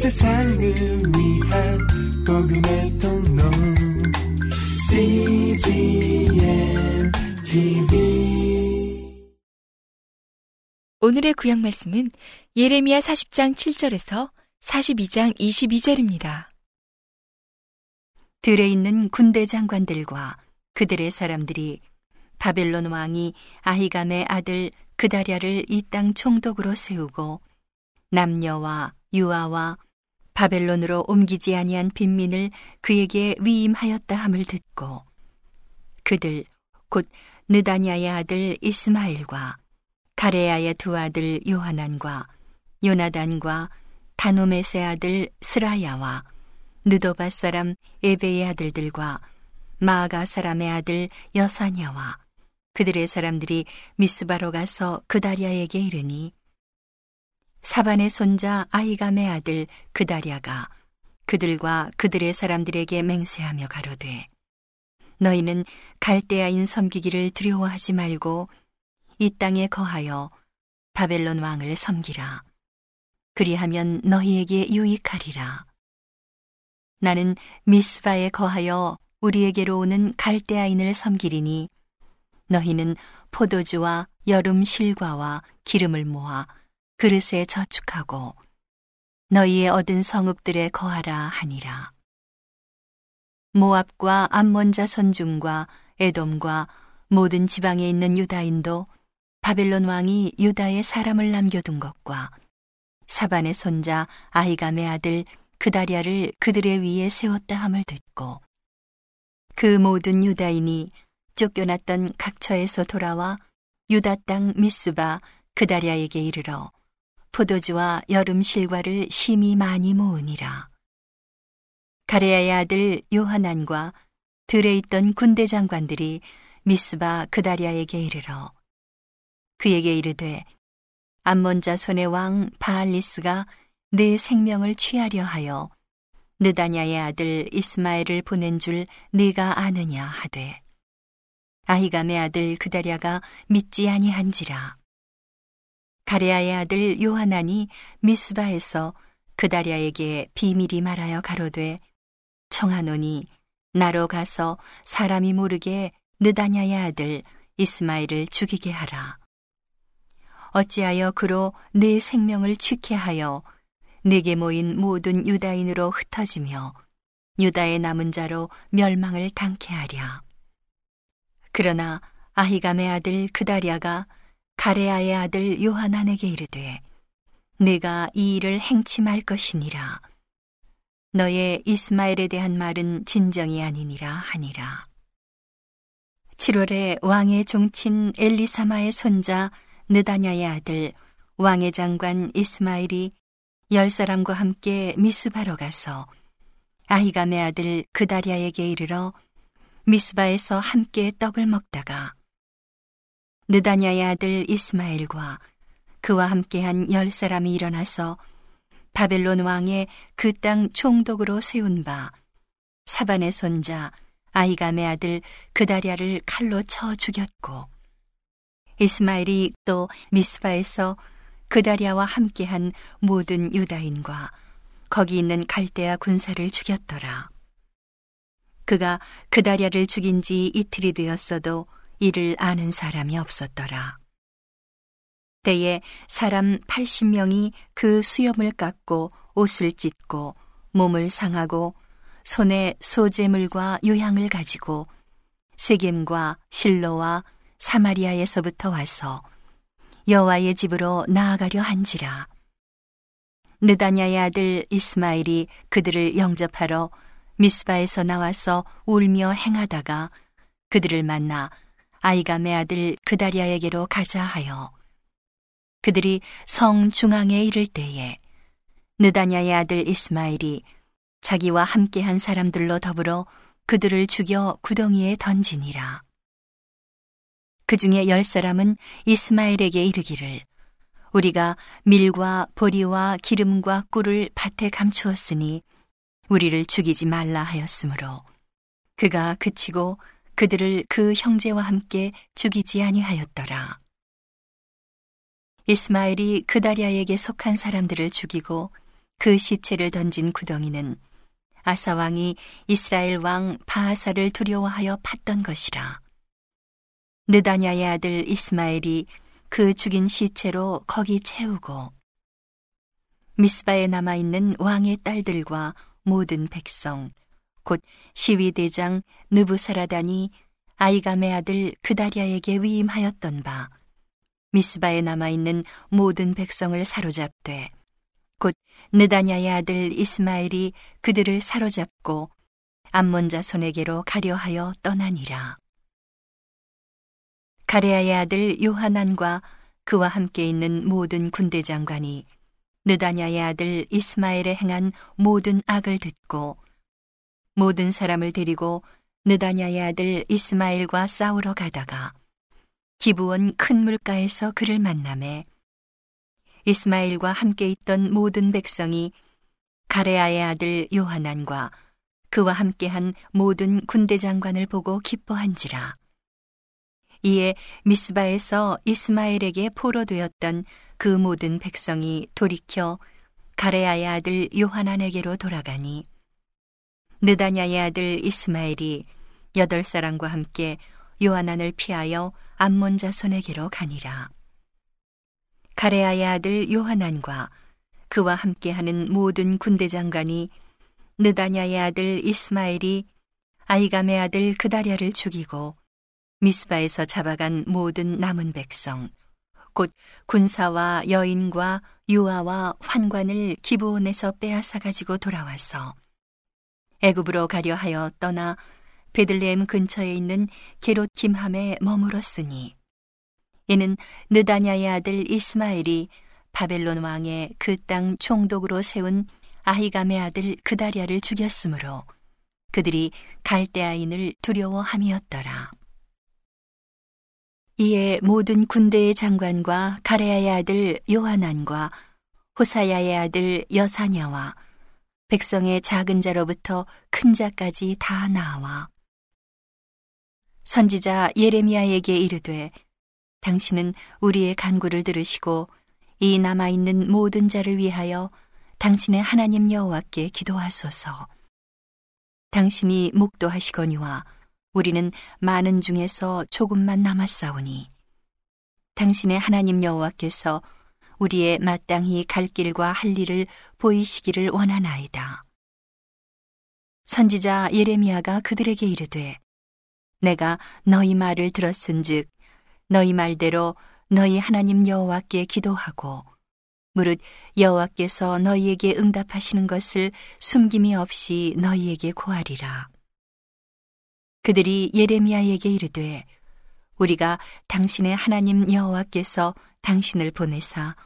세상을 위한 복음의 통로 CGM TV 오늘의 구약 말씀은 예레미야 40장 7절에서 42장 22절입니다. 들에 있는 군대 장관들과 그들의 사람들이 바벨론 왕이 아히감의 아들 그다랴를 이 땅 총독으로 세우고 남녀와 유아와 바벨론으로 옮기지 아니한 빈민을 그에게 위임하였다 함을 듣고 그들 곧 느다냐의 아들 이스마엘과 가레야의 두 아들 요하난과 요나단과 다노메세 아들 스라야와 느도바 사람 에베의 아들들과 마아가 사람의 아들 여사냐와 그들의 사람들이 미스바로 가서 그다리아에게 이르니 사반의 손자 아이감의 아들 그다리아가 그들과 그들의 사람들에게 맹세하며 가로되 너희는 갈대아인 섬기기를 두려워하지 말고 이 땅에 거하여 바벨론 왕을 섬기라. 그리하면 너희에게 유익하리라. 나는 미스바에 거하여 우리에게로 오는 갈대아인을 섬기리니 너희는 포도주와 여름 실과와 기름을 모아 그릇에 저축하고 너희의 얻은 성읍들에 거하라 하니라. 모압과 암몬 자손 중과 에돔과 모든 지방에 있는 유다인도 바벨론 왕이 유다에 사람을 남겨둔 것과 사반의 손자 아이감의 아들 그다리아를 그들의 위에 세웠다 함을 듣고 그 모든 유다인이 쫓겨났던 각처에서 돌아와 유다 땅 미스바 그다리아에게 이르러 포도주와 여름 실과를 심히 많이 모으니라. 가레아의 아들 요하난과 들에 있던 군대 장관들이 미스바 그다리아에게 이르러 그에게 이르되 암몬 자 손의 왕 바알리스가 내 생명을 취하려 하여 느다냐의 아들 이스마엘을 보낸 줄 네가 아느냐 하되 아히감의 아들 그다랴가 믿지 아니한지라. 가레아의 아들 요하난이 미스바에서 그다랴에게 비밀이 말하여 가로되 청하노니 나로 가서 사람이 모르게 느다냐의 아들 이스마엘을 죽이게 하라. 어찌하여 그로 내 생명을 취케 하여 내게 모인 모든 유다인으로 흩어지며 유다의 남은 자로 멸망을 당케 하랴. 그러나 아히감의 아들 그다리아가 가레아의 아들 요하난에게 이르되 내가 이 일을 말 것이니라. 너의 이스마엘에 대한 말은 진정이 아니니라 하니라. 7월에 왕의 종친 엘리사마의 손자 느다냐의 아들 왕의 장관 이스마엘이 열 사람과 함께 미스바로 가서 아히감의 아들 그다리아에게 이르러 미스바에서 함께 떡을 먹다가 느다냐의 아들 이스마엘과 그와 함께한 열 사람이 일어나서 바벨론 왕의 그 땅 총독으로 세운 바 사반의 손자 아이감의 아들 그다리아를 칼로 쳐 죽였고 이스마엘이 또 미스바에서 그다리아와 함께한 모든 유다인과 거기 있는 갈대아 군사를 죽였더라. 그가 그다리아를 죽인 지 이틀이 되었어도 이를 아는 사람이 없었더라. 때에 사람 80명이 그 수염을 깎고 옷을 찢고 몸을 상하고 손에 소재물과 요향을 가지고 세겜과 실로와 사마리아에서부터 와서 여호와의 집으로 나아가려 한지라. 느다냐의 아들 이스마일이 그들을 영접하러 미스바에서 나와서 울며 행하다가 그들을 만나 아이감의 아들 그다리아에게로 가자 하여 그들이 성 중앙에 이를 때에 느다냐의 아들 이스마일이 자기와 함께한 사람들로 더불어 그들을 죽여 구덩이에 던지니라. 그 중에 열 사람은 이스마일에게 이르기를 우리가 밀과 보리와 기름과 꿀을 밭에 감추었으니 우리를 죽이지 말라 하였으므로 그가 그치고 그들을 그 형제와 함께 죽이지 아니하였더라. 이스마엘이 그다리아에게 속한 사람들을 죽이고 그 시체를 던진 구덩이는 아사 왕이 이스라엘 왕 바하사를 두려워하여 팠던 것이라. 느다냐의 아들 이스마엘이 그 죽인 시체로 거기 채우고 미스바에 남아 있는 왕의 딸들과 모든 백성 곧 시위대장 느부사라단이 아이감의 아들 그다리아에게 위임하였던 바 미스바에 남아 있는 모든 백성을 사로잡되 곧 느다냐의 아들 이스마엘이 그들을 사로잡고 암몬 자 손에게로 가려하여 떠나니라. 가레아의 아들 요하난과 그와 함께 있는 모든 군대 장관이 느다냐의 아들 이스마엘에 행한 모든 악을 듣고 모든 사람을 데리고 느다냐의 아들 이스마엘과 싸우러 가다가 기부원 큰 물가에서 그를 만남에 이스마엘과 함께 있던 모든 백성이 가레아의 아들 요하난과 그와 함께한 모든 군대 장관을 보고 기뻐한지라. 이에 미스바에서 이스마엘에게 포로되었던 그 모든 백성이 돌이켜 가레아의 아들 요하난에게로 돌아가니 느다냐의 아들 이스마엘이 여덟 사람과 함께 요하난을 피하여 암몬 자손에게로 가니라. 가레아의 아들 요하난과 그와 함께하는 모든 군대 장관이 느다냐의 아들 이스마엘이 아이감의 아들 그다랴를 죽이고 미스바에서 잡아간 모든 남은 백성 곧 군사와 여인과 유아와 환관을 기브온에서 빼앗아 가지고 돌아와서 애굽으로 가려 하여 떠나 베들레헴 근처에 있는 게롯 김함에 머물었으니 이는 느다냐의 아들 이스마엘이 바벨론 왕의 그 땅 총독으로 세운 아히감의 아들 그다리아를 죽였으므로 그들이 갈대아인을 두려워함이었더라. 이에 모든 군대의 장관과 가레아의 아들 요하난과 호사야의 아들 여사냐와 백성의 작은 자로부터 큰 자까지 다 나와 선지자 예레미야에게 이르되 당신은 우리의 간구를 들으시고 이 남아 있는 모든 자를 위하여 당신의 하나님 여호와께 기도하소서. 당신이 목도하시거니와 우리는 많은 중에서 조금만 남았사오니 당신의 하나님 여호와께서 우리의 마땅히 갈 길과 할 일을 보이시기를 원하나이다. 선지자 예레미야가 그들에게 이르되 내가 너희 말을 들었은즉 너희 말대로 너희 하나님 여호와께 기도하고 무릇 여호와께서 너희에게 응답하시는 것을 숨김이 없이 너희에게 고하리라. 그들이 예레미야에게 이르되 우리가 당신의 하나님 여호와께서 당신을 보내사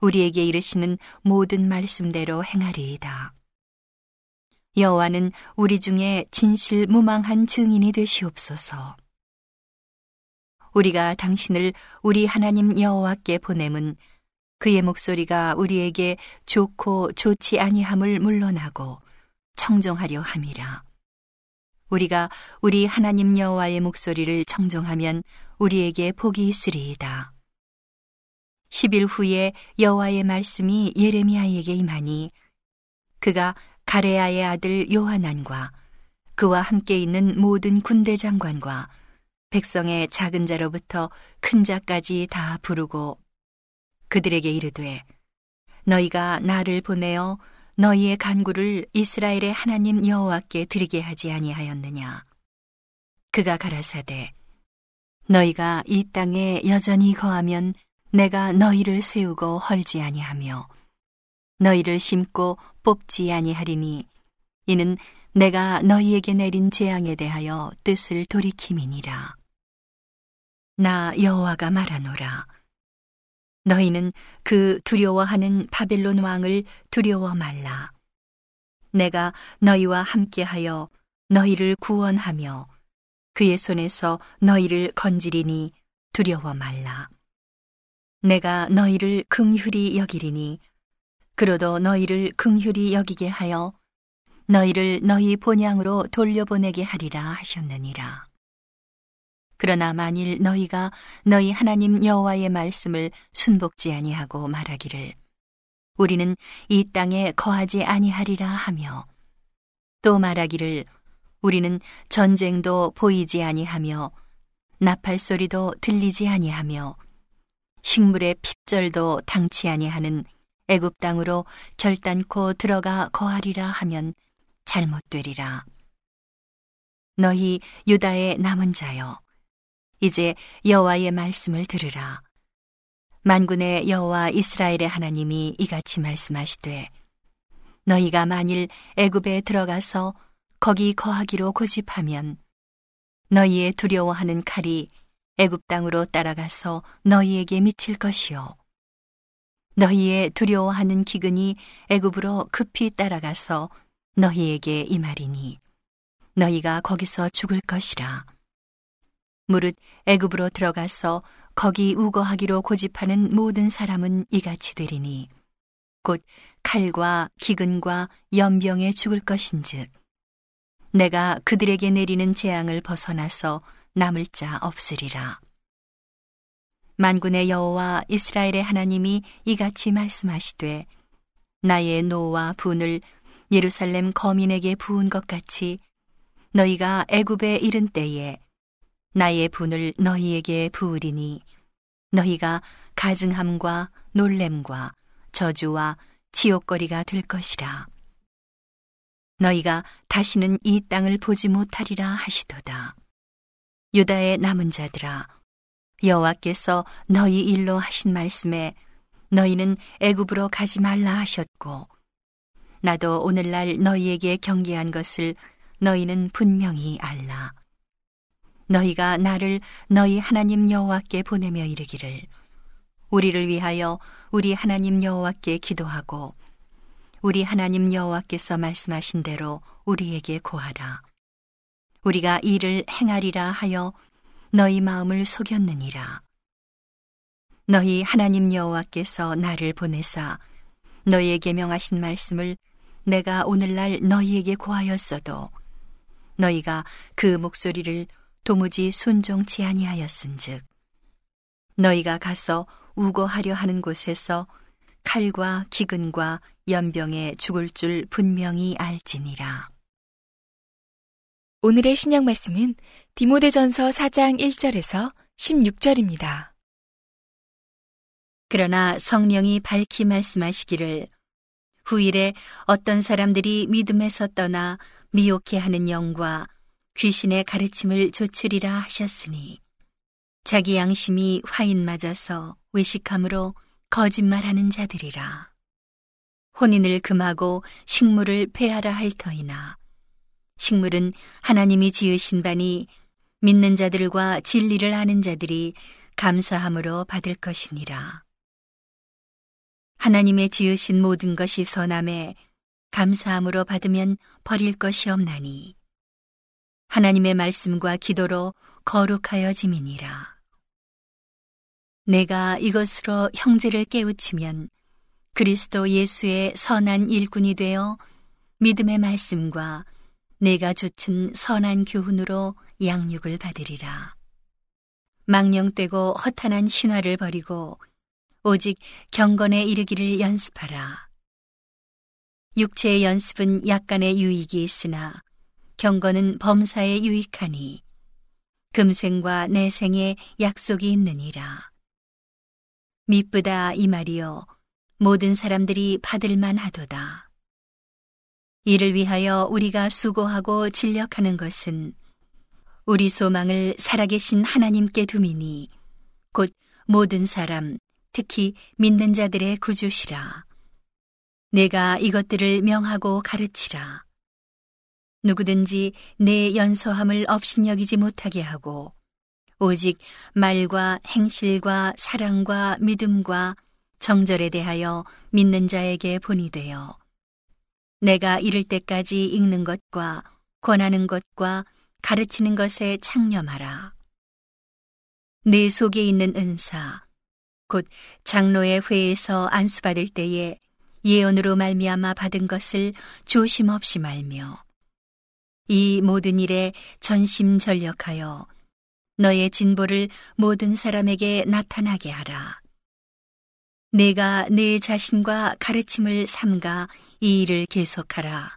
우리에게 이르시는 모든 말씀대로 행하리이다. 여호와는 우리 중에 진실 무망한 증인이 되시옵소서. 우리가 당신을 우리 하나님 여호와께 보냄은 그의 목소리가 우리에게 좋고 좋지 아니함을 물러나고 청종하려 함이라. 우리가 우리 하나님 여호와의 목소리를 청종하면 우리에게 복이 있으리이다. 10일 후에 여호와의 말씀이 예레미야에게 임하니 그가 가레아의 아들 요하난과 그와 함께 있는 모든 군대 장관과 백성의 작은 자로부터 큰 자까지 다 부르고 그들에게 이르되 너희가 나를 보내어 너희의 간구를 이스라엘의 하나님 여호와께 드리게 하지 아니하였느냐? 그가 가라사대 너희가 이 땅에 여전히 거하면 내가 너희를 세우고 헐지 아니하며 너희를 심고 뽑지 아니하리니 이는 내가 너희에게 내린 재앙에 대하여 뜻을 돌이킴이니라. 나 여호와가 말하노라. 너희는 그 두려워하는 바벨론 왕을 두려워 말라. 내가 너희와 함께하여 너희를 구원하며 그의 손에서 너희를 건지리니 두려워 말라. 내가 너희를 긍휼히 여기리니 그러도 너희를 긍휼히 여기게 하여 너희를 너희 본향으로 돌려보내게 하리라 하셨느니라. 그러나 만일 너희가 너희 하나님 여호와의 말씀을 순복지 아니하고 말하기를 우리는 이 땅에 거하지 아니하리라 하며 또 말하기를 우리는 전쟁도 보이지 아니하며 나팔 소리도 들리지 아니하며 식물의 핍절도 당치 아니하는 애굽 땅으로 결단코 들어가 거하리라 하면 잘못되리라. 너희 유다의 남은 자여 이제 여호와의 말씀을 들으라. 만군의 여호와 이스라엘의 하나님이 이같이 말씀하시되 너희가 만일 애굽에 들어가서 거기 거하기로 고집하면 너희의 두려워하는 칼이 애굽 땅으로 따라가서 너희에게 미칠 것이요. 너희의 두려워하는 기근이 애굽으로 급히 따라가서 너희에게 임하리니 너희가 거기서 죽을 것이라. 무릇 애굽으로 들어가서 거기 우거하기로 고집하는 모든 사람은 이같이 되리니 곧 칼과 기근과 연병에 죽을 것인즉 내가 그들에게 내리는 재앙을 벗어나서 남을 자 없으리라. 만군의 여호와 이스라엘의 하나님이 이같이 말씀하시되 나의 노와 분을 예루살렘 거민에게 부은 것 같이 너희가 애굽에 이른 때에 나의 분을 너희에게 부으리니 너희가 가증함과 놀램과 저주와 지옥거리가 될 것이라. 너희가 다시는 이 땅을 보지 못하리라 하시도다. 유다의 남은 자들아, 여호와께서 너희 일로 하신 말씀에 너희는 애굽으로 가지 말라 하셨고, 나도 오늘날 너희에게 경계한 것을 너희는 분명히 알라. 너희가 나를 너희 하나님 여호와께 보내며 이르기를 우리를 위하여 우리 하나님 여호와께 기도하고 우리 하나님 여호와께서 말씀하신 대로 우리에게 고하라. 우리가 이를 행하리라 하여 너희 마음을 속였느니라. 너희 하나님 여호와께서 나를 보내사 너희에게 명하신 말씀을 내가 오늘날 너희에게 고하였어도 너희가 그 목소리를 도무지 순종치 아니하였은즉 너희가 가서 우거하려 하는 곳에서 칼과 기근과 연병에 죽을 줄 분명히 알지니라. 오늘의 신약 말씀은 디모데전서 4장 1절에서 16절입니다. 그러나 성령이 밝히 말씀하시기를 후일에 어떤 사람들이 믿음에서 떠나 미혹해 하는 영과 귀신의 가르침을 조치리라 하셨으니 자기 양심이 화인 맞아서 외식함으로 거짓말하는 자들이라 혼인을 금하고 식물을 폐하라 할 터이나 식물은 하나님이 지으신 바니 믿는 자들과 진리를 아는 자들이 감사함으로 받을 것이니라. 하나님의 지으신 모든 것이 선함에 감사함으로 받으면 버릴 것이 없나니 하나님의 말씀과 기도로 거룩하여 지민이라. 내가 이것으로 형제를 깨우치면 그리스도 예수의 선한 일꾼이 되어 믿음의 말씀과 내가 좇은 선한 교훈으로 양육을 받으리라. 망령되고 허탄한 신화를 버리고 오직 경건에 이르기를 연습하라. 육체의 연습은 약간의 유익이 있으나 경건은 범사에 유익하니 금생과 내생에 약속이 있느니라. 미쁘다 이 말이여 모든 사람들이 받을만 하도다. 이를 위하여 우리가 수고하고 진력하는 것은 우리 소망을 살아계신 하나님께 두미니 곧 모든 사람, 특히 믿는 자들의 구주시라. 내가 이것들을 명하고 가르치라. 누구든지 내 연소함을 업신여기지 못하게 하고 오직 말과 행실과 사랑과 믿음과 정절에 대하여 믿는 자에게 본이 되어 내가 이를 때까지 읽는 것과 권하는 것과 가르치는 것에 창념하라. 내 속에 있는 은사, 곧 장로의 회에서 안수받을 때에 예언으로 말미암아 받은 것을 조심 없이 말며 이 모든 일에 전심전력하여 너의 진보를 모든 사람에게 나타나게 하라. 내가 내 자신과 가르침을 삼가 이 일을 계속하라.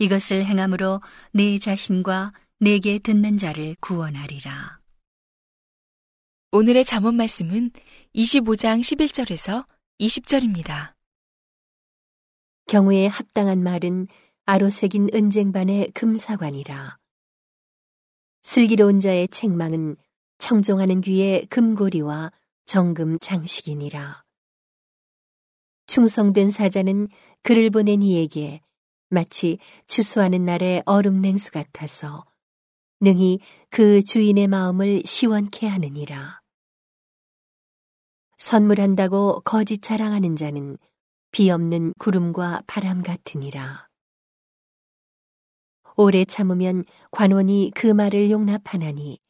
이것을 행함으로 내 자신과 내게 듣는 자를 구원하리라. 오늘의 잠언 말씀은 25장 11절에서 20절입니다. 경우에 합당한 말은 아로새긴 은쟁반의 금사관이라. 슬기로운 자의 책망은 청종하는 귀의 금고리와 정금 장식이니라. 충성된 사자는 그를 보낸 이에게 마치 추수하는 날의 얼음 냉수 같아서 능히 그 주인의 마음을 시원케 하느니라. 선물한다고 거짓 자랑하는 자는 비 없는 구름과 바람 같으니라. 오래 참으면 관원이 그 말을 용납하나니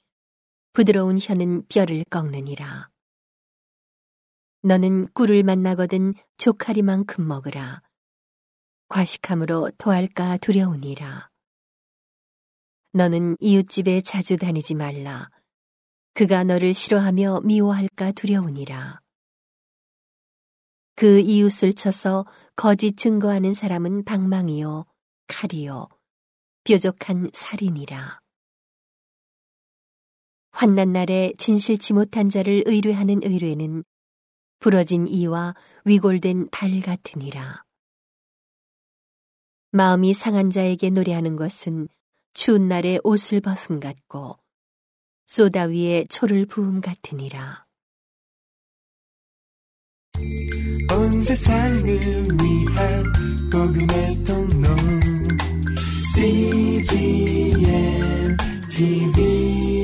부드러운 혀는 뼈를 꺾느니라. 너는 꿀을 만나거든 조카리만큼 먹으라. 과식함으로 토할까 두려우니라. 너는 이웃집에 자주 다니지 말라. 그가 너를 싫어하며 미워할까 두려우니라. 그 이웃을 쳐서 거짓 증거하는 사람은 방망이요, 칼이요, 뾰족한 살이니라. 환난 날에 진실치 못한 자를 의뢰하는 의뢰는 부러진 이와 위골된 발 같으니라. 마음이 상한 자에게 노래하는 것은 추운 날에 옷을 벗음 같고 소다 위에 초를 부음 같으니라. 온 세상을 위한 복음의 통로 CGM TV